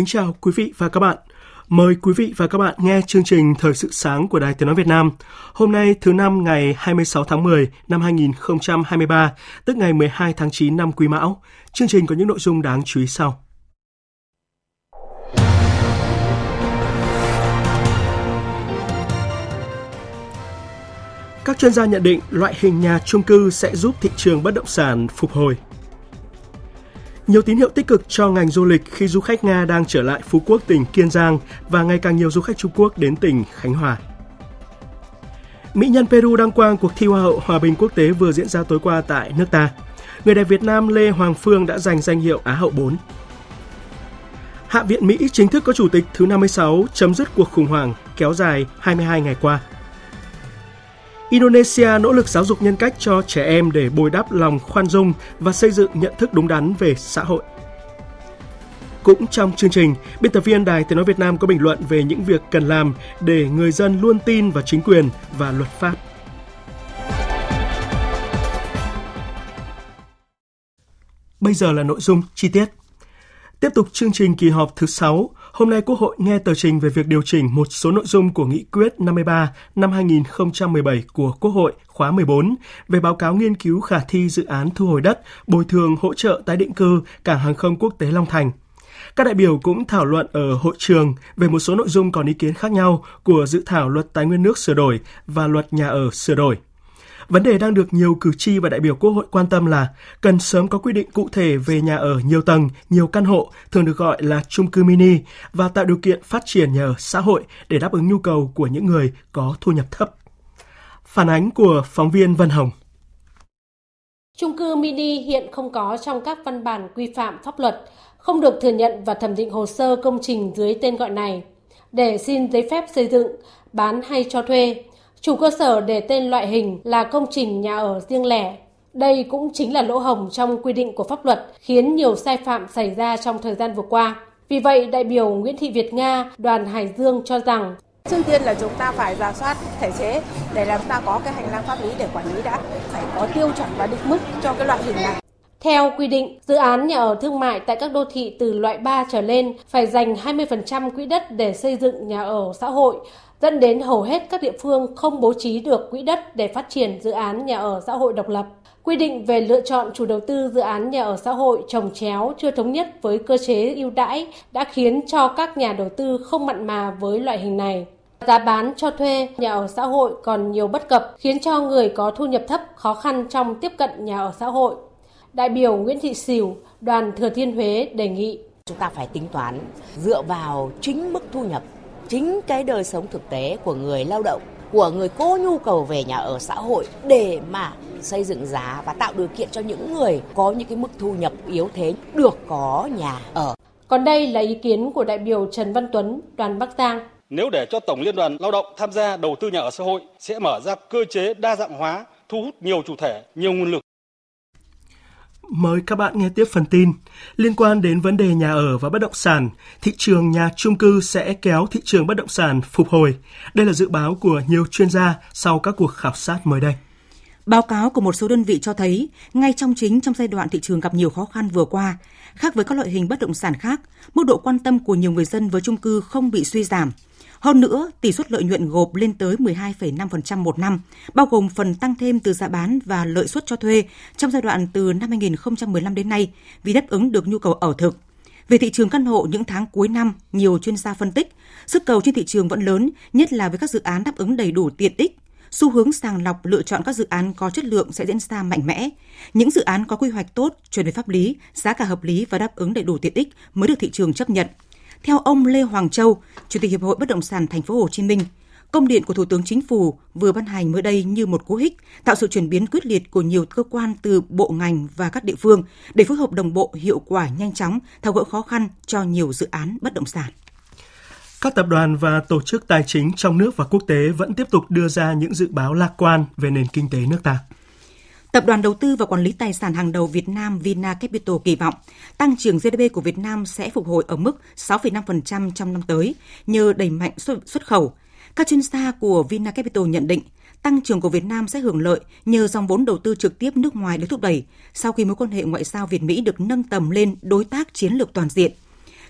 Kính chào quý vị và các bạn. Mời quý vị và các bạn nghe chương trình Thời sự sáng của Đài Tiếng Nói Việt Nam. Hôm nay thứ năm ngày 26 tháng 10 năm 2023, tức ngày 12 tháng 9 năm Quý Mão. Chương trình có những nội dung đáng chú ý sau. Các chuyên gia nhận định loại hình nhà chung cư sẽ giúp thị trường bất động sản phục hồi. Nhiều tín hiệu tích cực cho ngành du lịch khi du khách Nga đang trở lại Phú Quốc, tỉnh Kiên Giang và ngày càng nhiều du khách Trung Quốc đến tỉnh Khánh Hòa. Mỹ nhân Peru đăng quang cuộc thi Hoa hậu Hòa bình quốc tế vừa diễn ra tối qua tại nước ta. Người đẹp Việt Nam Lê Hoàng Phương đã giành danh hiệu Á hậu 4. Hạ viện Mỹ chính thức có chủ tịch thứ 56 chấm dứt cuộc khủng hoảng kéo dài 22 ngày qua. Indonesia nỗ lực giáo dục nhân cách cho trẻ em để bồi đắp lòng khoan dung và xây dựng nhận thức đúng đắn về xã hội. Cũng trong chương trình, biên tập viên Đài Tiếng Nói Việt Nam có bình luận về những việc cần làm để người dân luôn tin vào chính quyền và luật pháp. Bây giờ là nội dung chi tiết. Tiếp tục chương trình kỳ họp thứ 6, hôm nay Quốc hội nghe tờ trình về việc điều chỉnh một số nội dung của Nghị quyết 53 năm 2017 của Quốc hội khóa 14 về báo cáo nghiên cứu khả thi dự án thu hồi đất, bồi thường hỗ trợ tái định cư cảng hàng không quốc tế Long Thành. Các đại biểu cũng thảo luận ở hội trường về một số nội dung còn ý kiến khác nhau của dự thảo luật tài nguyên nước sửa đổi và luật nhà ở sửa đổi. Vấn đề đang được nhiều cử tri và đại biểu Quốc hội quan tâm là cần sớm có quy định cụ thể về nhà ở nhiều tầng, nhiều căn hộ, thường được gọi là chung cư mini và tạo điều kiện phát triển nhà ở xã hội để đáp ứng nhu cầu của những người có thu nhập thấp. Phản ánh của phóng viên Vân Hồng. Trung cư mini hiện không có trong các văn bản quy phạm pháp luật, không được thừa nhận và thẩm định hồ sơ công trình dưới tên gọi này. Để xin giấy phép xây dựng, bán hay cho thuê, Chủ cơ sở để tên loại hình là công trình nhà ở riêng lẻ. Đây cũng chính là lỗ hồng trong quy định của pháp luật khiến nhiều sai phạm xảy ra trong thời gian vừa qua. Vì vậy, đại biểu Nguyễn Thị Việt Nga, đoàn Hải Dương cho rằng Trước tiên là chúng ta phải giả soát thể chế để làm ta có cái hành lang pháp lý để quản lý đã, phải có tiêu chuẩn và định mức cho cái loại hình này. Theo quy định, dự án nhà ở thương mại tại các đô thị từ loại 3 trở lên phải dành 20% quỹ đất để xây dựng nhà ở xã hội, dẫn đến hầu hết các địa phương không bố trí được quỹ đất để phát triển dự án nhà ở xã hội độc lập. Quy định về lựa chọn chủ đầu tư dự án nhà ở xã hội trồng chéo chưa thống nhất với cơ chế ưu đãi đã khiến cho các nhà đầu tư không mặn mà với loại hình này. Giá bán cho thuê nhà ở xã hội còn nhiều bất cập khiến cho người có thu nhập thấp khó khăn trong tiếp cận nhà ở xã hội. Đại biểu Nguyễn Thị Sỉu, đoàn Thừa Thiên Huế đề nghị chúng ta phải tính toán dựa vào chính mức thu nhập chính cái đời sống thực tế của người lao động của người có nhu cầu về nhà ở xã hội để mà xây dựng giá và tạo điều kiện cho những người có những cái mức thu nhập yếu thế được có nhà ở. Còn đây là ý kiến của đại biểu Trần Văn Tuấn, đoàn Bắc Giang. Nếu để cho Tổng Liên đoàn Lao động tham gia đầu tư nhà ở xã hội sẽ mở ra cơ chế đa dạng hóa, thu hút nhiều chủ thể, nhiều nguồn lực Mời các bạn nghe tiếp phần tin. Liên quan đến vấn đề nhà ở và bất động sản, thị trường nhà chung cư sẽ kéo thị trường bất động sản phục hồi. Đây là dự báo của nhiều chuyên gia sau các cuộc khảo sát mới đây. Báo cáo của một số đơn vị cho thấy, ngay trong chính trong giai đoạn thị trường gặp nhiều khó khăn vừa qua, khác với các loại hình bất động sản khác, mức độ quan tâm của nhiều người dân với chung cư không bị suy giảm – hơn nữa, tỷ suất lợi nhuận gộp lên tới 12,5% một năm, bao gồm phần tăng thêm từ giá bán và lợi suất cho thuê trong giai đoạn từ năm 2015 đến nay vì đáp ứng được nhu cầu ở thực. Về thị trường căn hộ những tháng cuối năm, nhiều chuyên gia phân tích, sức cầu trên thị trường vẫn lớn, nhất là với các dự án đáp ứng đầy đủ tiện ích. xu hướng sàng lọc lựa chọn các dự án có chất lượng sẽ diễn ra mạnh mẽ. Những dự án có quy hoạch tốt, chuẩn về pháp lý, giá cả hợp lý và đáp ứng đầy đủ tiện ích mới được thị trường chấp nhận. Theo ông Lê Hoàng Châu, Chủ tịch Hiệp hội Bất động sản Thành phố Hồ Chí Minh, công điện của Thủ tướng Chính phủ vừa ban hành mới đây như một cú hích, tạo sự chuyển biến quyết liệt của nhiều cơ quan từ bộ ngành và các địa phương để phối hợp đồng bộ hiệu quả nhanh chóng, tháo gỡ khó khăn cho nhiều dự án bất động sản. Các tập đoàn và tổ chức tài chính trong nước và quốc tế vẫn tiếp tục đưa ra những dự báo lạc quan về nền kinh tế nước ta. Tập đoàn đầu tư và quản lý tài sản hàng đầu Việt Nam Vina Capital kỳ vọng tăng trưởng GDP của Việt Nam sẽ phục hồi ở mức 6,5% trong năm tới nhờ đẩy mạnh xuất khẩu. Các chuyên gia của Vina Capital nhận định tăng trưởng của Việt Nam sẽ hưởng lợi nhờ dòng vốn đầu tư trực tiếp nước ngoài được thúc đẩy sau khi mối quan hệ ngoại giao Việt Mỹ được nâng tầm lên đối tác chiến lược toàn diện.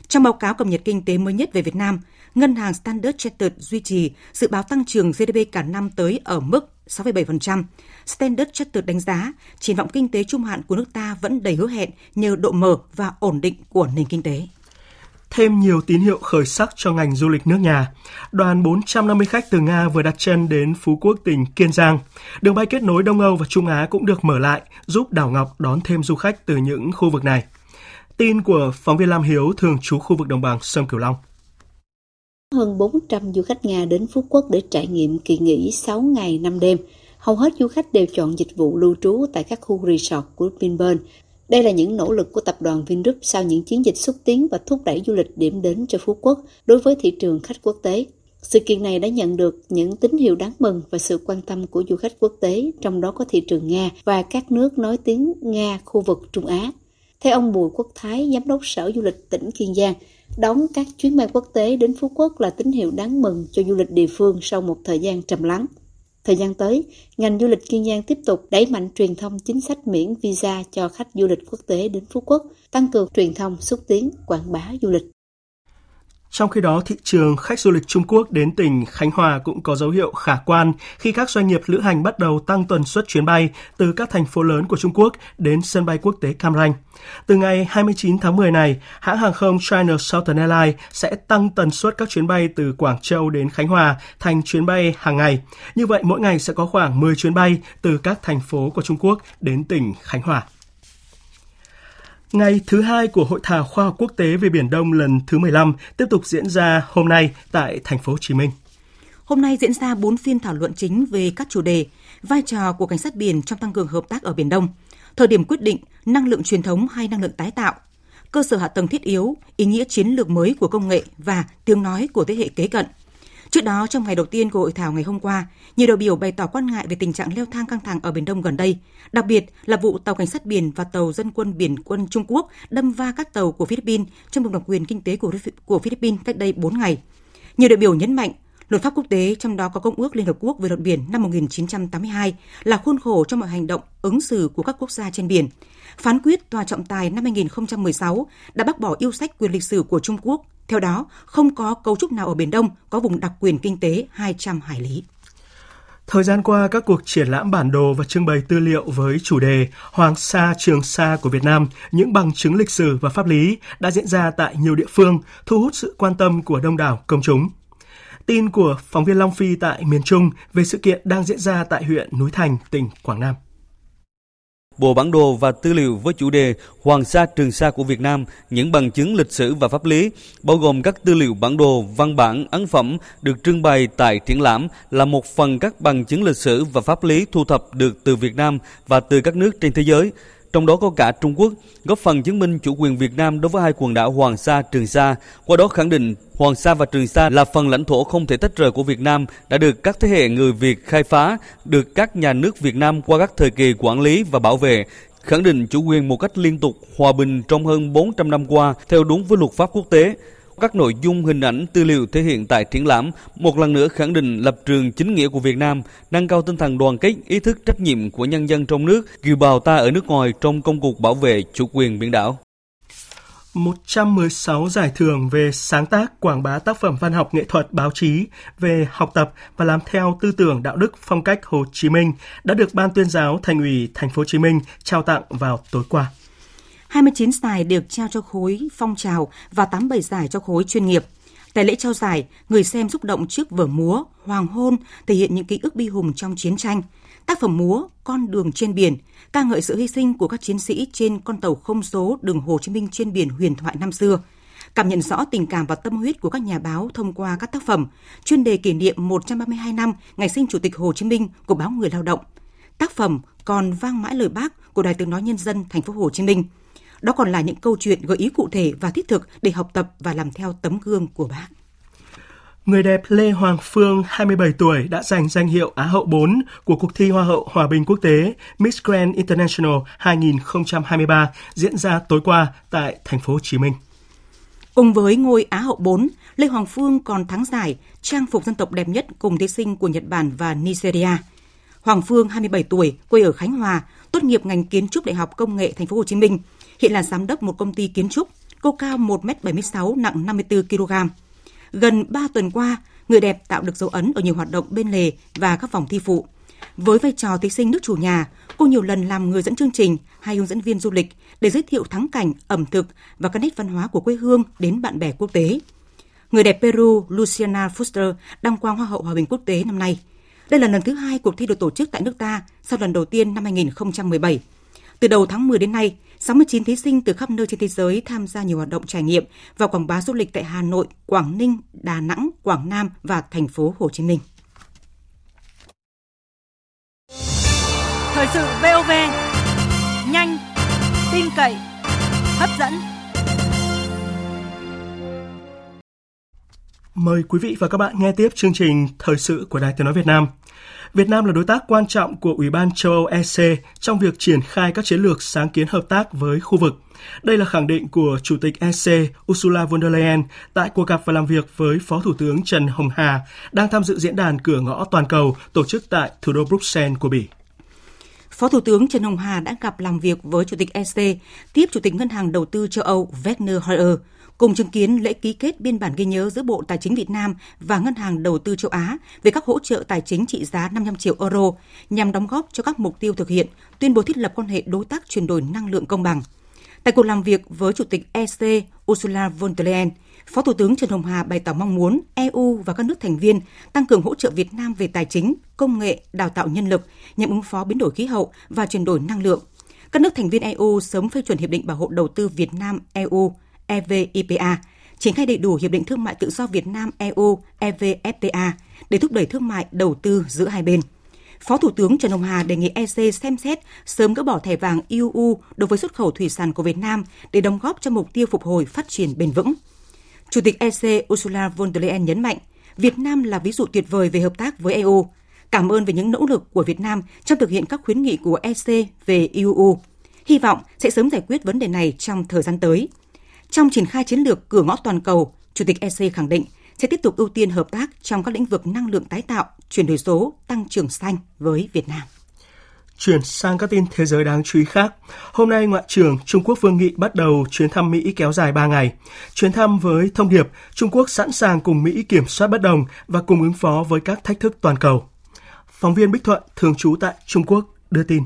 Trong báo cáo cập nhật kinh tế mới nhất về Việt Nam, Ngân hàng Standard Chartered duy trì dự báo tăng trưởng GDP cả năm tới ở mức 6,7%. Standard Chartered đánh giá triển vọng kinh tế trung hạn của nước ta vẫn đầy hứa hẹn nhờ độ mở và ổn định của nền kinh tế thêm nhiều tín hiệu khởi sắc cho ngành du lịch nước nhà. Đoàn 450 khách từ Nga vừa đặt chân đến Phú Quốc tỉnh Kiên Giang. Đường bay kết nối Đông Âu và Trung Á cũng được mở lại, giúp đảo Ngọc đón thêm du khách từ những khu vực này. Tin của phóng viên Lam Hiếu thường trú khu vực đồng bằng sông Cửu Long. Hơn 400 du khách Nga đến Phú Quốc để trải nghiệm kỳ nghỉ 6 ngày 5 đêm. Hầu hết du khách đều chọn dịch vụ lưu trú tại các khu resort của Vinpearl. Đây là những nỗ lực của tập đoàn Vingroup sau những chiến dịch xúc tiến và thúc đẩy du lịch điểm đến cho Phú Quốc đối với thị trường khách quốc tế. Sự kiện này đã nhận được những tín hiệu đáng mừng và sự quan tâm của du khách quốc tế, trong đó có thị trường Nga và các nước nói tiếng Nga khu vực Trung Á. Theo ông Bùi Quốc Thái, Giám đốc Sở Du lịch tỉnh Kiên Giang, đón các chuyến bay quốc tế đến Phú Quốc là tín hiệu đáng mừng cho du lịch địa phương sau một thời gian trầm lắng. Thời gian tới, ngành du lịch Kiên Giang tiếp tục đẩy mạnh truyền thông chính sách miễn visa cho khách du lịch quốc tế đến Phú Quốc, tăng cường truyền thông xúc tiến quảng bá du lịch. Trong khi đó, thị trường khách du lịch Trung Quốc đến tỉnh Khánh Hòa cũng có dấu hiệu khả quan khi các doanh nghiệp lữ hành bắt đầu tăng tần suất chuyến bay từ các thành phố lớn của Trung Quốc đến sân bay quốc tế Cam Ranh. Từ ngày 29 tháng 10 này, hãng hàng không China Southern Airlines sẽ tăng tần suất các chuyến bay từ Quảng Châu đến Khánh Hòa thành chuyến bay hàng ngày. Như vậy, mỗi ngày sẽ có khoảng 10 chuyến bay từ các thành phố của Trung Quốc đến tỉnh Khánh Hòa. Ngày thứ hai của Hội thảo khoa học quốc tế về Biển Đông lần thứ 15 tiếp tục diễn ra hôm nay tại thành phố Hồ Chí Minh. Hôm nay diễn ra 4 phiên thảo luận chính về các chủ đề vai trò của cảnh sát biển trong tăng cường hợp tác ở Biển Đông, thời điểm quyết định năng lượng truyền thống hay năng lượng tái tạo, cơ sở hạ tầng thiết yếu, ý nghĩa chiến lược mới của công nghệ và tiếng nói của thế hệ kế cận – Trước đó, trong ngày đầu tiên của hội thảo ngày hôm qua, nhiều đại biểu bày tỏ quan ngại về tình trạng leo thang căng thẳng ở Biển Đông gần đây, đặc biệt là vụ tàu cảnh sát biển và tàu dân quân biển quân Trung Quốc đâm va các tàu của Philippines trong vùng đặc quyền kinh tế của, của Philippines cách đây 4 ngày. Nhiều đại biểu nhấn mạnh, luật pháp quốc tế trong đó có Công ước Liên Hợp Quốc về luật biển năm 1982 là khuôn khổ cho mọi hành động ứng xử của các quốc gia trên biển. Phán quyết Tòa trọng tài năm 2016 đã bác bỏ yêu sách quyền lịch sử của Trung Quốc theo đó, không có cấu trúc nào ở Biển Đông có vùng đặc quyền kinh tế 200 hải lý. Thời gian qua, các cuộc triển lãm bản đồ và trưng bày tư liệu với chủ đề Hoàng Sa Trường Sa của Việt Nam, những bằng chứng lịch sử và pháp lý đã diễn ra tại nhiều địa phương, thu hút sự quan tâm của đông đảo công chúng. Tin của phóng viên Long Phi tại miền Trung về sự kiện đang diễn ra tại huyện Núi Thành, tỉnh Quảng Nam. Bộ bản đồ và tư liệu với chủ đề Hoàng Sa Trường Sa của Việt Nam, những bằng chứng lịch sử và pháp lý, bao gồm các tư liệu bản đồ, văn bản, ấn phẩm được trưng bày tại triển lãm là một phần các bằng chứng lịch sử và pháp lý thu thập được từ Việt Nam và từ các nước trên thế giới trong đó có cả Trung Quốc, góp phần chứng minh chủ quyền Việt Nam đối với hai quần đảo Hoàng Sa, Trường Sa, qua đó khẳng định Hoàng Sa và Trường Sa là phần lãnh thổ không thể tách rời của Việt Nam đã được các thế hệ người Việt khai phá, được các nhà nước Việt Nam qua các thời kỳ quản lý và bảo vệ, khẳng định chủ quyền một cách liên tục hòa bình trong hơn 400 năm qua theo đúng với luật pháp quốc tế, các nội dung hình ảnh tư liệu thể hiện tại triển lãm một lần nữa khẳng định lập trường chính nghĩa của Việt Nam, nâng cao tinh thần đoàn kết, ý thức trách nhiệm của nhân dân trong nước, kiều bào ta ở nước ngoài trong công cuộc bảo vệ chủ quyền biển đảo. 116 giải thưởng về sáng tác, quảng bá tác phẩm văn học nghệ thuật báo chí về học tập và làm theo tư tưởng đạo đức phong cách Hồ Chí Minh đã được Ban tuyên giáo Thành ủy Thành phố Hồ Chí Minh trao tặng vào tối qua. 29 giải được trao cho khối phong trào và 87 giải cho khối chuyên nghiệp. Tại lễ trao giải, người xem xúc động trước vở múa Hoàng hôn thể hiện những ký ức bi hùng trong chiến tranh. Tác phẩm múa Con đường trên biển ca ngợi sự hy sinh của các chiến sĩ trên con tàu không số đường Hồ Chí Minh trên biển huyền thoại năm xưa. Cảm nhận rõ tình cảm và tâm huyết của các nhà báo thông qua các tác phẩm, chuyên đề kỷ niệm 132 năm ngày sinh Chủ tịch Hồ Chí Minh của báo Người Lao động. Tác phẩm Còn vang mãi lời bác của Đài Tiếng nói Nhân dân thành phố Hồ Chí Minh. Đó còn là những câu chuyện gợi ý cụ thể và thiết thực để học tập và làm theo tấm gương của bác. Người đẹp Lê Hoàng Phương, 27 tuổi, đã giành danh hiệu Á hậu 4 của cuộc thi Hoa hậu Hòa bình quốc tế Miss Grand International 2023 diễn ra tối qua tại thành phố Hồ Chí Minh. Cùng với ngôi Á hậu 4, Lê Hoàng Phương còn thắng giải trang phục dân tộc đẹp nhất cùng thí sinh của Nhật Bản và Nigeria. Hoàng Phương, 27 tuổi, quê ở Khánh Hòa, tốt nghiệp ngành kiến trúc Đại học Công nghệ Thành phố Hồ Chí Minh, hiện là giám đốc một công ty kiến trúc. Cô cao 1m76, nặng 54 kg. Gần 3 tuần qua, người đẹp tạo được dấu ấn ở nhiều hoạt động bên lề và các vòng thi phụ. Với vai trò thí sinh nước chủ nhà, cô nhiều lần làm người dẫn chương trình hay hướng dẫn viên du lịch để giới thiệu thắng cảnh, ẩm thực và các nét văn hóa của quê hương đến bạn bè quốc tế. Người đẹp Peru Luciana Fuster đăng quang Hoa hậu Hòa bình quốc tế năm nay. Đây là lần thứ hai cuộc thi được tổ chức tại nước ta sau lần đầu tiên năm 2017. Từ đầu tháng 10 đến nay, 69 thí sinh từ khắp nơi trên thế giới tham gia nhiều hoạt động trải nghiệm và quảng bá du lịch tại Hà Nội, Quảng Ninh, Đà Nẵng, Quảng Nam và thành phố Hồ Chí Minh. Thời sự VOV, nhanh, tin cậy, hấp dẫn. Mời quý vị và các bạn nghe tiếp chương trình Thời sự của Đài Tiếng Nói Việt Nam. Việt Nam là đối tác quan trọng của Ủy ban châu Âu EC trong việc triển khai các chiến lược sáng kiến hợp tác với khu vực. Đây là khẳng định của Chủ tịch EC Ursula von der Leyen tại cuộc gặp và làm việc với Phó Thủ tướng Trần Hồng Hà đang tham dự diễn đàn cửa ngõ toàn cầu tổ chức tại thủ đô Bruxelles của Bỉ. Phó Thủ tướng Trần Hồng Hà đã gặp làm việc với Chủ tịch EC, tiếp Chủ tịch Ngân hàng Đầu tư châu Âu Werner Hoyer, cùng chứng kiến lễ ký kết biên bản ghi nhớ giữa Bộ Tài chính Việt Nam và Ngân hàng Đầu tư châu Á về các hỗ trợ tài chính trị giá 500 triệu euro nhằm đóng góp cho các mục tiêu thực hiện tuyên bố thiết lập quan hệ đối tác chuyển đổi năng lượng công bằng. Tại cuộc làm việc với Chủ tịch EC Ursula von der Leyen, Phó Thủ tướng Trần Hồng Hà bày tỏ mong muốn EU và các nước thành viên tăng cường hỗ trợ Việt Nam về tài chính, công nghệ, đào tạo nhân lực nhằm ứng phó biến đổi khí hậu và chuyển đổi năng lượng. Các nước thành viên EU sớm phê chuẩn Hiệp định Bảo hộ Đầu tư Việt Nam EU EVIPA, triển khai đầy đủ Hiệp định Thương mại Tự do Việt Nam EU EVFTA để thúc đẩy thương mại đầu tư giữa hai bên. Phó Thủ tướng Trần Hồng Hà đề nghị EC xem xét sớm gỡ bỏ thẻ vàng EU đối với xuất khẩu thủy sản của Việt Nam để đóng góp cho mục tiêu phục hồi phát triển bền vững. Chủ tịch EC Ursula von der Leyen nhấn mạnh, Việt Nam là ví dụ tuyệt vời về hợp tác với EU. Cảm ơn về những nỗ lực của Việt Nam trong thực hiện các khuyến nghị của EC về EU. Hy vọng sẽ sớm giải quyết vấn đề này trong thời gian tới. Trong triển khai chiến lược cửa ngõ toàn cầu, Chủ tịch EC khẳng định sẽ tiếp tục ưu tiên hợp tác trong các lĩnh vực năng lượng tái tạo, chuyển đổi số, tăng trưởng xanh với Việt Nam. Chuyển sang các tin thế giới đáng chú ý khác. Hôm nay, Ngoại trưởng Trung Quốc Vương Nghị bắt đầu chuyến thăm Mỹ kéo dài 3 ngày. Chuyến thăm với thông điệp Trung Quốc sẵn sàng cùng Mỹ kiểm soát bất đồng và cùng ứng phó với các thách thức toàn cầu. Phóng viên Bích Thuận, thường trú tại Trung Quốc, đưa tin.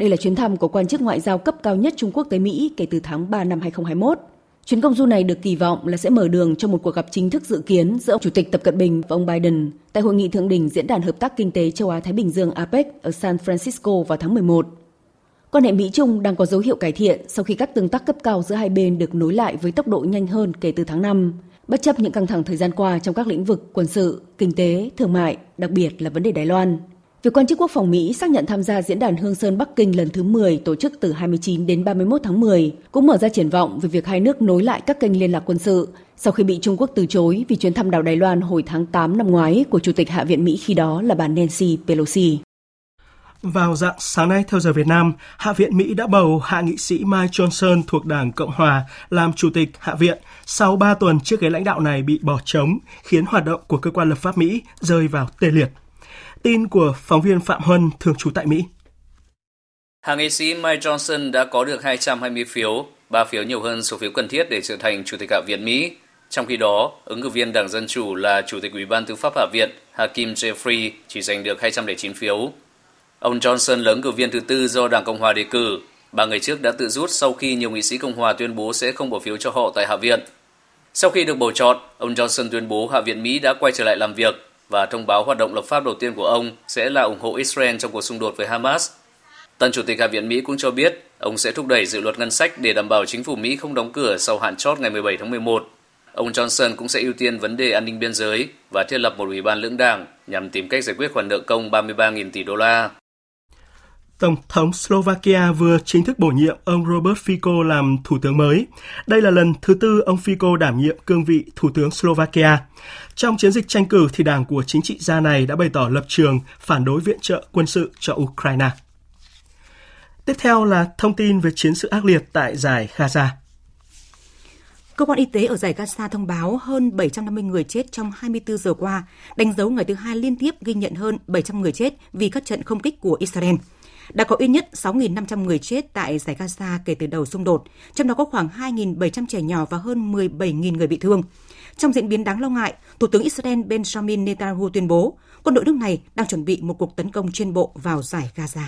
Đây là chuyến thăm của quan chức ngoại giao cấp cao nhất Trung Quốc tới Mỹ kể từ tháng 3 năm 2021. Chuyến công du này được kỳ vọng là sẽ mở đường cho một cuộc gặp chính thức dự kiến giữa Chủ tịch Tập Cận Bình và ông Biden tại hội nghị thượng đỉnh Diễn đàn Hợp tác Kinh tế Châu Á-Thái Bình Dương APEC ở San Francisco vào tháng 11. Quan hệ Mỹ-Trung đang có dấu hiệu cải thiện sau khi các tương tác cấp cao giữa hai bên được nối lại với tốc độ nhanh hơn kể từ tháng 5, bất chấp những căng thẳng thời gian qua trong các lĩnh vực quân sự, kinh tế, thương mại, đặc biệt là vấn đề Đài Loan. Việc quan chức quốc phòng Mỹ xác nhận tham gia diễn đàn Hương Sơn Bắc Kinh lần thứ 10 tổ chức từ 29 đến 31 tháng 10 cũng mở ra triển vọng về việc hai nước nối lại các kênh liên lạc quân sự sau khi bị Trung Quốc từ chối vì chuyến thăm đảo Đài Loan hồi tháng 8 năm ngoái của Chủ tịch Hạ viện Mỹ khi đó là bà Nancy Pelosi. Vào dạng sáng nay theo giờ Việt Nam, Hạ viện Mỹ đã bầu hạ nghị sĩ Mike Johnson thuộc Đảng Cộng Hòa làm Chủ tịch Hạ viện sau 3 tuần chiếc ghế lãnh đạo này bị bỏ trống, khiến hoạt động của cơ quan lập pháp Mỹ rơi vào tê liệt. Tin của phóng viên Phạm Huân, thường trú tại Mỹ. Hạ nghị sĩ Mike Johnson đã có được 220 phiếu, 3 phiếu nhiều hơn số phiếu cần thiết để trở thành Chủ tịch Hạ viện Mỹ. Trong khi đó, ứng cử viên Đảng Dân Chủ là Chủ tịch Ủy ban Tư pháp Hạ viện Hakim Jeffrey chỉ giành được 209 phiếu. Ông Johnson là ứng cử viên thứ tư do Đảng Cộng Hòa đề cử. Ba ngày trước đã tự rút sau khi nhiều nghị sĩ Cộng Hòa tuyên bố sẽ không bỏ phiếu cho họ tại Hạ viện. Sau khi được bầu chọn, ông Johnson tuyên bố Hạ viện Mỹ đã quay trở lại làm việc và thông báo hoạt động lập pháp đầu tiên của ông sẽ là ủng hộ Israel trong cuộc xung đột với Hamas. Tân Chủ tịch Hạ viện Mỹ cũng cho biết ông sẽ thúc đẩy dự luật ngân sách để đảm bảo chính phủ Mỹ không đóng cửa sau hạn chót ngày 17 tháng 11. Ông Johnson cũng sẽ ưu tiên vấn đề an ninh biên giới và thiết lập một ủy ban lưỡng đảng nhằm tìm cách giải quyết khoản nợ công 33.000 tỷ đô la. Tổng thống Slovakia vừa chính thức bổ nhiệm ông Robert Fico làm thủ tướng mới. Đây là lần thứ tư ông Fico đảm nhiệm cương vị thủ tướng Slovakia. Trong chiến dịch tranh cử thì đảng của chính trị gia này đã bày tỏ lập trường phản đối viện trợ quân sự cho Ukraine. Tiếp theo là thông tin về chiến sự ác liệt tại giải Gaza. Cơ quan y tế ở giải Gaza thông báo hơn 750 người chết trong 24 giờ qua, đánh dấu ngày thứ hai liên tiếp ghi nhận hơn 700 người chết vì các trận không kích của Israel. Đã có ít nhất 6.500 người chết tại giải Gaza kể từ đầu xung đột, trong đó có khoảng 2.700 trẻ nhỏ và hơn 17.000 người bị thương. Trong diễn biến đáng lo ngại, Thủ tướng Israel Benjamin Netanyahu tuyên bố quân đội nước này đang chuẩn bị một cuộc tấn công trên bộ vào giải Gaza.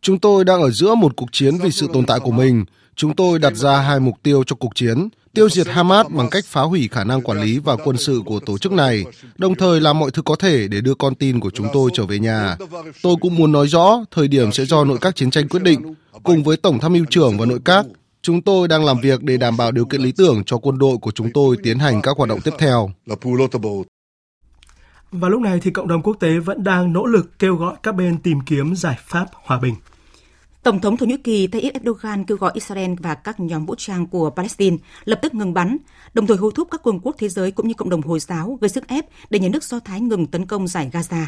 Chúng tôi đang ở giữa một cuộc chiến vì sự tồn tại của mình. Chúng tôi đặt ra hai mục tiêu cho cuộc chiến, tiêu diệt Hamas bằng cách phá hủy khả năng quản lý và quân sự của tổ chức này, đồng thời làm mọi thứ có thể để đưa con tin của chúng tôi trở về nhà. Tôi cũng muốn nói rõ, thời điểm sẽ do nội các chiến tranh quyết định. Cùng với Tổng tham mưu trưởng và nội các, chúng tôi đang làm việc để đảm bảo điều kiện lý tưởng cho quân đội của chúng tôi tiến hành các hoạt động tiếp theo. Và lúc này thì cộng đồng quốc tế vẫn đang nỗ lực kêu gọi các bên tìm kiếm giải pháp hòa bình. Tổng thống Thổ Nhĩ Kỳ Tayyip Erdogan kêu gọi Israel và các nhóm vũ trang của Palestine lập tức ngừng bắn, đồng thời hối thúc các cường quốc thế giới cũng như cộng đồng Hồi giáo gây sức ép để nhà nước Do Thái ngừng tấn công giải Gaza.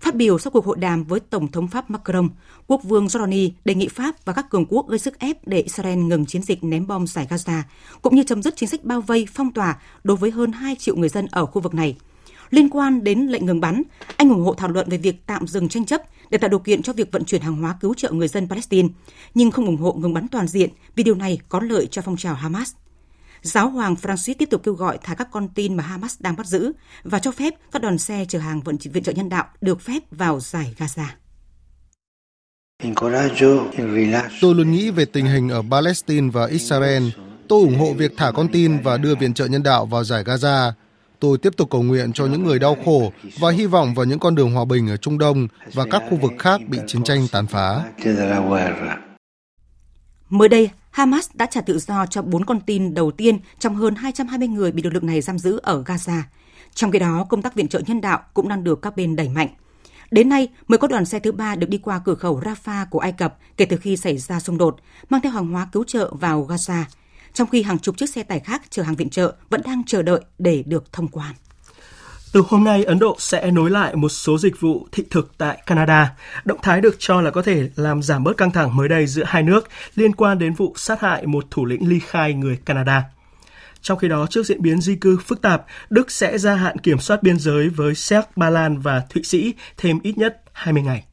Phát biểu sau cuộc hội đàm với Tổng thống Pháp Macron, quốc vương Jordani đề nghị Pháp và các cường quốc gây sức ép để Israel ngừng chiến dịch ném bom giải Gaza, cũng như chấm dứt chính sách bao vây phong tỏa đối với hơn 2 triệu người dân ở khu vực này – Liên quan đến lệnh ngừng bắn, anh ủng hộ thảo luận về việc tạm dừng tranh chấp để tạo điều kiện cho việc vận chuyển hàng hóa cứu trợ người dân Palestine, nhưng không ủng hộ ngừng bắn toàn diện vì điều này có lợi cho phong trào Hamas. Giáo hoàng Francis tiếp tục kêu gọi thả các con tin mà Hamas đang bắt giữ và cho phép các đoàn xe chở hàng vận viện trợ nhân đạo được phép vào giải Gaza. Tôi luôn nghĩ về tình hình ở Palestine và Israel. Tôi ủng hộ việc thả con tin và đưa viện trợ nhân đạo vào giải Gaza Tôi tiếp tục cầu nguyện cho những người đau khổ và hy vọng vào những con đường hòa bình ở Trung Đông và các khu vực khác bị chiến tranh tàn phá. Mới đây, Hamas đã trả tự do cho bốn con tin đầu tiên trong hơn 220 người bị lực lượng này giam giữ ở Gaza. Trong khi đó, công tác viện trợ nhân đạo cũng đang được các bên đẩy mạnh. Đến nay, mới có đoàn xe thứ ba được đi qua cửa khẩu Rafah của Ai Cập kể từ khi xảy ra xung đột, mang theo hàng hóa cứu trợ vào Gaza trong khi hàng chục chiếc xe tải khác chở hàng viện trợ vẫn đang chờ đợi để được thông quan. Từ hôm nay, Ấn Độ sẽ nối lại một số dịch vụ thị thực tại Canada. Động thái được cho là có thể làm giảm bớt căng thẳng mới đây giữa hai nước liên quan đến vụ sát hại một thủ lĩnh ly khai người Canada. Trong khi đó, trước diễn biến di cư phức tạp, Đức sẽ gia hạn kiểm soát biên giới với Séc, Ba Lan và Thụy Sĩ thêm ít nhất 20 ngày.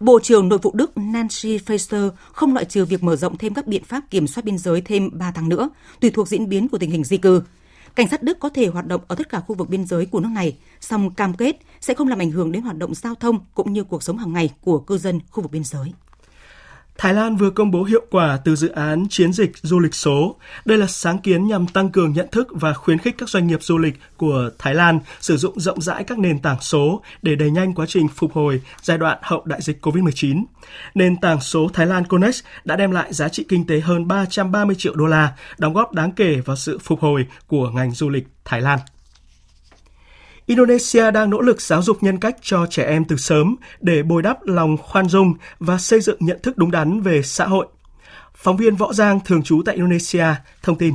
Bộ trưởng Nội vụ Đức Nancy Faeser không loại trừ việc mở rộng thêm các biện pháp kiểm soát biên giới thêm 3 tháng nữa, tùy thuộc diễn biến của tình hình di cư. Cảnh sát Đức có thể hoạt động ở tất cả khu vực biên giới của nước này, song cam kết sẽ không làm ảnh hưởng đến hoạt động giao thông cũng như cuộc sống hàng ngày của cư dân khu vực biên giới. Thái Lan vừa công bố hiệu quả từ dự án chiến dịch du lịch số. Đây là sáng kiến nhằm tăng cường nhận thức và khuyến khích các doanh nghiệp du lịch của Thái Lan sử dụng rộng rãi các nền tảng số để đẩy nhanh quá trình phục hồi giai đoạn hậu đại dịch COVID-19. Nền tảng số Thái Lan Connect đã đem lại giá trị kinh tế hơn 330 triệu đô la, đóng góp đáng kể vào sự phục hồi của ngành du lịch Thái Lan. Indonesia đang nỗ lực giáo dục nhân cách cho trẻ em từ sớm để bồi đắp lòng khoan dung và xây dựng nhận thức đúng đắn về xã hội. Phóng viên Võ Giang thường trú tại Indonesia, thông tin.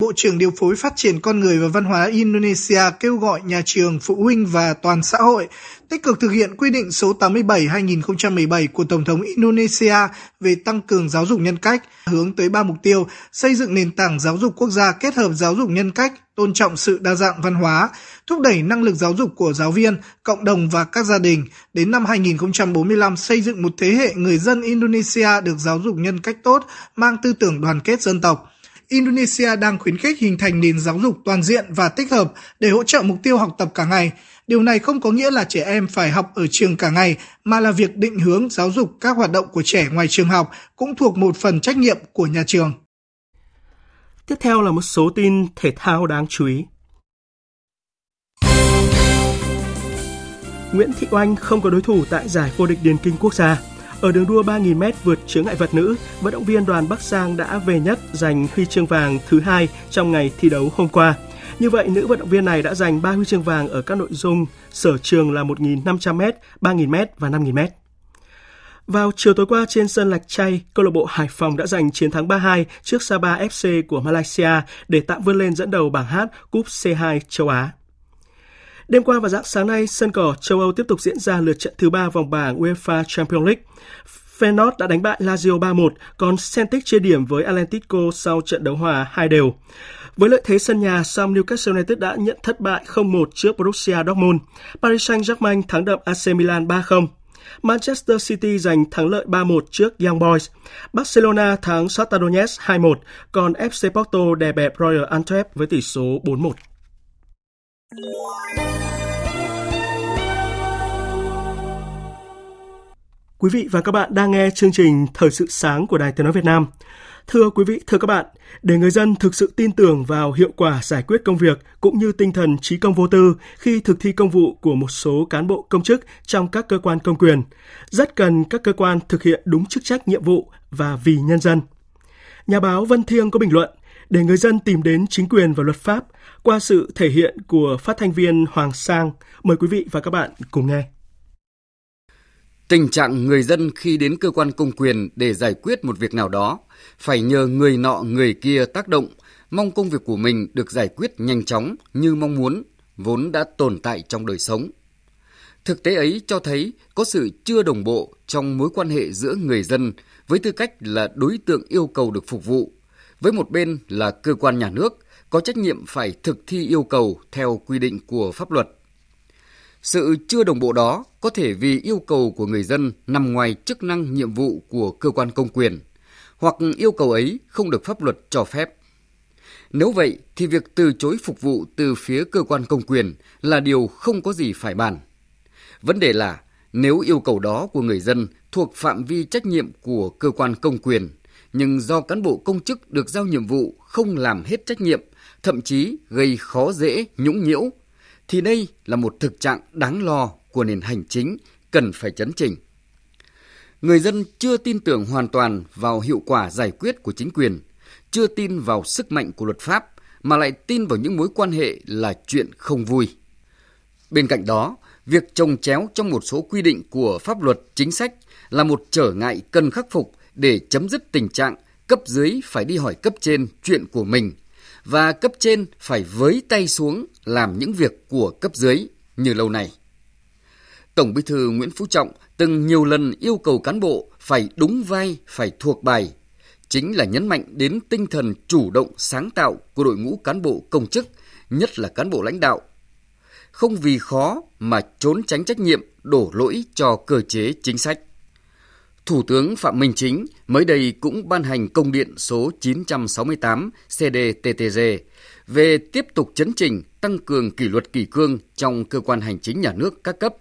Bộ trưởng điều phối phát triển con người và văn hóa Indonesia kêu gọi nhà trường, phụ huynh và toàn xã hội tích cực thực hiện quy định số 87-2017 của Tổng thống Indonesia về tăng cường giáo dục nhân cách, hướng tới ba mục tiêu xây dựng nền tảng giáo dục quốc gia kết hợp giáo dục nhân cách, tôn trọng sự đa dạng văn hóa, thúc đẩy năng lực giáo dục của giáo viên, cộng đồng và các gia đình. Đến năm 2045 xây dựng một thế hệ người dân Indonesia được giáo dục nhân cách tốt, mang tư tưởng đoàn kết dân tộc. Indonesia đang khuyến khích hình thành nền giáo dục toàn diện và tích hợp để hỗ trợ mục tiêu học tập cả ngày. Điều này không có nghĩa là trẻ em phải học ở trường cả ngày, mà là việc định hướng giáo dục các hoạt động của trẻ ngoài trường học cũng thuộc một phần trách nhiệm của nhà trường. Tiếp theo là một số tin thể thao đáng chú ý. Nguyễn Thị Oanh không có đối thủ tại giải vô địch điền kinh quốc gia. Ở đường đua 3.000m vượt chướng ngại vật nữ, vận động viên đoàn Bắc Giang đã về nhất giành huy chương vàng thứ hai trong ngày thi đấu hôm qua. Như vậy, nữ vận động viên này đã giành 3 huy chương vàng ở các nội dung sở trường là 1.500m, 3.000m và 5.000m. Vào chiều tối qua trên sân Lạch Chay, câu lạc bộ Hải Phòng đã giành chiến thắng 3-2 trước Sabah FC của Malaysia để tạm vươn lên dẫn đầu bảng H Cúp C2 châu Á. Đêm qua và dạng sáng nay, sân cỏ châu Âu tiếp tục diễn ra lượt trận thứ ba vòng bảng UEFA Champions League. Feyenoord đã đánh bại Lazio 3-1, còn Celtic chia điểm với Atlético sau trận đấu hòa hai đều. Với lợi thế sân nhà, song Newcastle United đã nhận thất bại 0-1 trước Borussia Dortmund. Paris Saint-Germain thắng đậm AC Milan 3-0. Manchester City giành thắng lợi 3-1 trước Young Boys. Barcelona thắng Shakhtar Donetsk 2-1, còn FC Porto đè bẹp Royal Antwerp với tỷ số 4-1. Quý vị và các bạn đang nghe chương trình Thời sự sáng của Đài Tiếng Nói Việt Nam. Thưa quý vị, thưa các bạn, để người dân thực sự tin tưởng vào hiệu quả giải quyết công việc cũng như tinh thần trí công vô tư khi thực thi công vụ của một số cán bộ công chức trong các cơ quan công quyền, rất cần các cơ quan thực hiện đúng chức trách nhiệm vụ và vì nhân dân. Nhà báo Vân Thiêng có bình luận, để người dân tìm đến chính quyền và luật pháp qua sự thể hiện của phát thanh viên Hoàng Sang. Mời quý vị và các bạn cùng nghe. Tình trạng người dân khi đến cơ quan công quyền để giải quyết một việc nào đó phải nhờ người nọ người kia tác động, mong công việc của mình được giải quyết nhanh chóng như mong muốn, vốn đã tồn tại trong đời sống. Thực tế ấy cho thấy có sự chưa đồng bộ trong mối quan hệ giữa người dân với tư cách là đối tượng yêu cầu được phục vụ, với một bên là cơ quan nhà nước có trách nhiệm phải thực thi yêu cầu theo quy định của pháp luật. Sự chưa đồng bộ đó có thể vì yêu cầu của người dân nằm ngoài chức năng nhiệm vụ của cơ quan công quyền, hoặc yêu cầu ấy không được pháp luật cho phép. Nếu vậy thì việc từ chối phục vụ từ phía cơ quan công quyền là điều không có gì phải bàn. Vấn đề là nếu yêu cầu đó của người dân thuộc phạm vi trách nhiệm của cơ quan công quyền, nhưng do cán bộ công chức được giao nhiệm vụ không làm hết trách nhiệm, thậm chí gây khó dễ, nhũng nhiễu, thì đây là một thực trạng đáng lo của nền hành chính cần phải chấn chỉnh. Người dân chưa tin tưởng hoàn toàn vào hiệu quả giải quyết của chính quyền, chưa tin vào sức mạnh của luật pháp mà lại tin vào những mối quan hệ là chuyện không vui. Bên cạnh đó, việc trồng chéo trong một số quy định của pháp luật chính sách là một trở ngại cần khắc phục để chấm dứt tình trạng cấp dưới phải đi hỏi cấp trên chuyện của mình và cấp trên phải với tay xuống làm những việc của cấp dưới như lâu nay. Tổng Bí thư Nguyễn Phú Trọng từng nhiều lần yêu cầu cán bộ phải đúng vai, phải thuộc bài, chính là nhấn mạnh đến tinh thần chủ động sáng tạo của đội ngũ cán bộ công chức, nhất là cán bộ lãnh đạo. Không vì khó mà trốn tránh trách nhiệm, đổ lỗi cho cơ chế chính sách. Thủ tướng Phạm Minh Chính mới đây cũng ban hành công điện số 968 CDTTG về tiếp tục chấn chỉnh, tăng cường kỷ luật kỷ cương trong cơ quan hành chính nhà nước các cấp,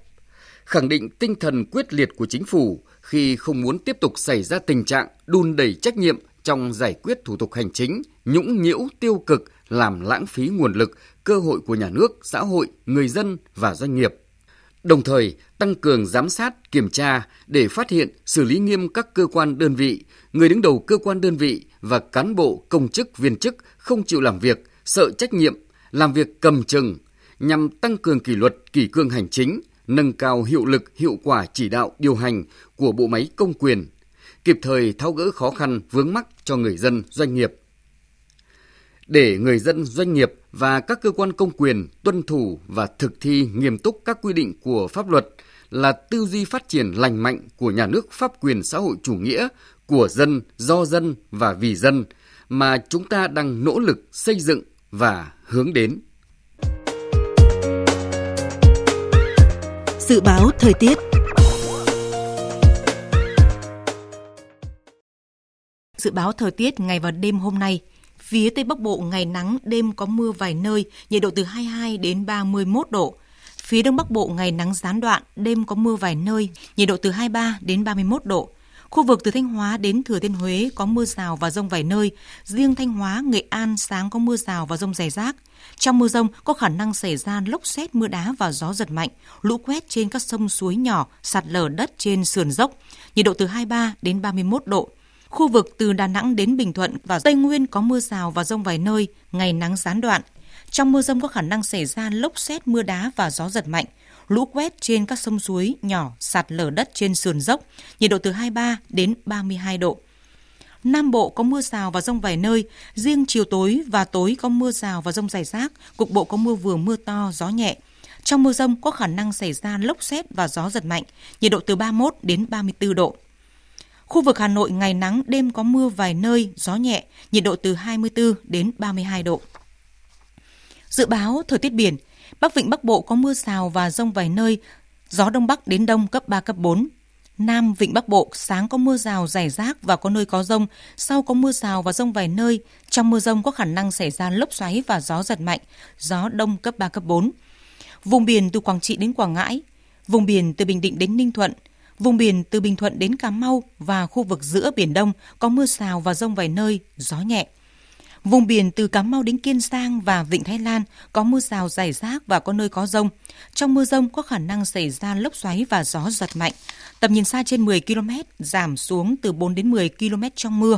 khẳng định tinh thần quyết liệt của chính phủ khi không muốn tiếp tục xảy ra tình trạng đun đẩy trách nhiệm trong giải quyết thủ tục hành chính, nhũng nhiễu tiêu cực làm lãng phí nguồn lực, cơ hội của nhà nước, xã hội, người dân và doanh nghiệp đồng thời tăng cường giám sát, kiểm tra để phát hiện, xử lý nghiêm các cơ quan đơn vị, người đứng đầu cơ quan đơn vị và cán bộ công chức viên chức không chịu làm việc, sợ trách nhiệm, làm việc cầm chừng nhằm tăng cường kỷ luật, kỷ cương hành chính, nâng cao hiệu lực, hiệu quả chỉ đạo điều hành của bộ máy công quyền, kịp thời tháo gỡ khó khăn vướng mắc cho người dân, doanh nghiệp để người dân, doanh nghiệp và các cơ quan công quyền tuân thủ và thực thi nghiêm túc các quy định của pháp luật là tư duy phát triển lành mạnh của nhà nước pháp quyền xã hội chủ nghĩa của dân, do dân và vì dân mà chúng ta đang nỗ lực xây dựng và hướng đến. Dự báo thời tiết Dự báo thời tiết ngày và đêm hôm nay – Phía Tây Bắc Bộ ngày nắng, đêm có mưa vài nơi, nhiệt độ từ 22 đến 31 độ. Phía Đông Bắc Bộ ngày nắng gián đoạn, đêm có mưa vài nơi, nhiệt độ từ 23 đến 31 độ. Khu vực từ Thanh Hóa đến Thừa Thiên Huế có mưa rào và rông vài nơi. Riêng Thanh Hóa, Nghệ An sáng có mưa rào và rông rải rác. Trong mưa rông có khả năng xảy ra lốc xét mưa đá và gió giật mạnh, lũ quét trên các sông suối nhỏ, sạt lở đất trên sườn dốc. Nhiệt độ từ 23 đến 31 độ. Khu vực từ Đà Nẵng đến Bình Thuận và Tây Nguyên có mưa rào và rông vài nơi, ngày nắng gián đoạn. Trong mưa rông có khả năng xảy ra lốc xét mưa đá và gió giật mạnh, lũ quét trên các sông suối nhỏ, sạt lở đất trên sườn dốc, nhiệt độ từ 23 đến 32 độ. Nam Bộ có mưa rào và rông vài nơi, riêng chiều tối và tối có mưa rào và rông rải rác, cục bộ có mưa vừa mưa to, gió nhẹ. Trong mưa rông có khả năng xảy ra lốc xét và gió giật mạnh, nhiệt độ từ 31 đến 34 độ. Khu vực Hà Nội ngày nắng, đêm có mưa vài nơi, gió nhẹ, nhiệt độ từ 24 đến 32 độ. Dự báo thời tiết biển, Bắc Vịnh Bắc Bộ có mưa rào và rông vài nơi, gió Đông Bắc đến Đông cấp 3, cấp 4. Nam Vịnh Bắc Bộ sáng có mưa rào rải rác và có nơi có rông, sau có mưa rào và rông vài nơi. Trong mưa rông có khả năng xảy ra lốc xoáy và gió giật mạnh, gió Đông cấp 3, cấp 4. Vùng biển từ Quảng Trị đến Quảng Ngãi, vùng biển từ Bình Định đến Ninh Thuận, vùng biển từ Bình Thuận đến Cà Mau và khu vực giữa Biển Đông có mưa rào và rông vài nơi, gió nhẹ. Vùng biển từ Cà Mau đến Kiên Giang và Vịnh Thái Lan có mưa rào rải rác và có nơi có rông. Trong mưa rông có khả năng xảy ra lốc xoáy và gió giật mạnh. Tầm nhìn xa trên 10 km, giảm xuống từ 4 đến 10 km trong mưa.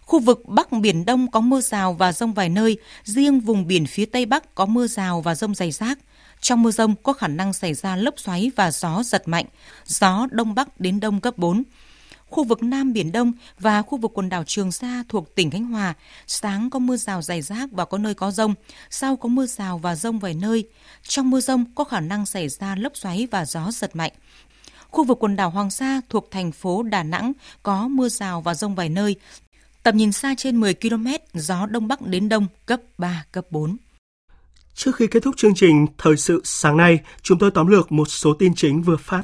Khu vực Bắc Biển Đông có mưa rào và rông vài nơi, riêng vùng biển phía Tây Bắc có mưa rào và rông dày rác. Trong mưa rông có khả năng xảy ra lốc xoáy và gió giật mạnh, gió Đông Bắc đến Đông cấp 4 khu vực Nam Biển Đông và khu vực quần đảo Trường Sa thuộc tỉnh Khánh Hòa, sáng có mưa rào dày rác và có nơi có rông, sau có mưa rào và rông vài nơi. Trong mưa rông có khả năng xảy ra lốc xoáy và gió giật mạnh. Khu vực quần đảo Hoàng Sa thuộc thành phố Đà Nẵng có mưa rào và rông vài nơi. Tầm nhìn xa trên 10 km, gió Đông Bắc đến Đông cấp 3, cấp 4. Trước khi kết thúc chương trình Thời sự sáng nay, chúng tôi tóm lược một số tin chính vừa phát.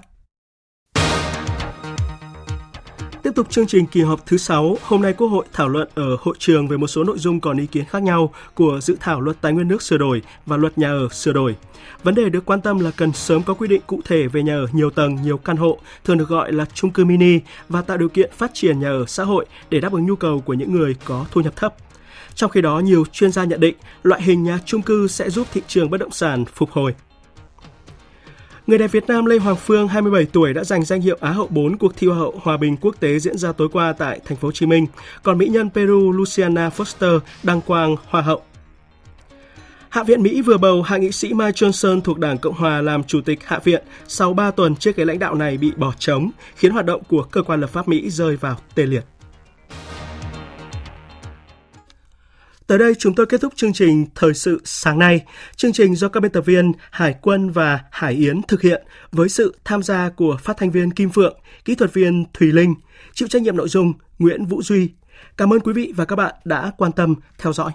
Tiếp tục chương trình kỳ họp thứ 6, hôm nay Quốc hội thảo luận ở hội trường về một số nội dung còn ý kiến khác nhau của dự thảo luật tài nguyên nước sửa đổi và luật nhà ở sửa đổi. Vấn đề được quan tâm là cần sớm có quy định cụ thể về nhà ở nhiều tầng, nhiều căn hộ, thường được gọi là chung cư mini và tạo điều kiện phát triển nhà ở xã hội để đáp ứng nhu cầu của những người có thu nhập thấp. Trong khi đó, nhiều chuyên gia nhận định loại hình nhà chung cư sẽ giúp thị trường bất động sản phục hồi. Người đẹp Việt Nam Lê Hoàng Phương, 27 tuổi đã giành danh hiệu Á hậu 4 cuộc thi Hoa hậu Hòa bình quốc tế diễn ra tối qua tại thành phố Hồ Chí Minh. Còn mỹ nhân Peru Luciana Foster đăng quang Hoa hậu. Hạ viện Mỹ vừa bầu hạ nghị sĩ Mike Johnson thuộc Đảng Cộng hòa làm chủ tịch Hạ viện sau 3 tuần chiếc ghế lãnh đạo này bị bỏ trống, khiến hoạt động của cơ quan lập pháp Mỹ rơi vào tê liệt. Tới đây chúng tôi kết thúc chương trình Thời sự sáng nay. Chương trình do các biên tập viên Hải Quân và Hải Yến thực hiện với sự tham gia của phát thanh viên Kim Phượng, kỹ thuật viên Thùy Linh, chịu trách nhiệm nội dung Nguyễn Vũ Duy. Cảm ơn quý vị và các bạn đã quan tâm theo dõi.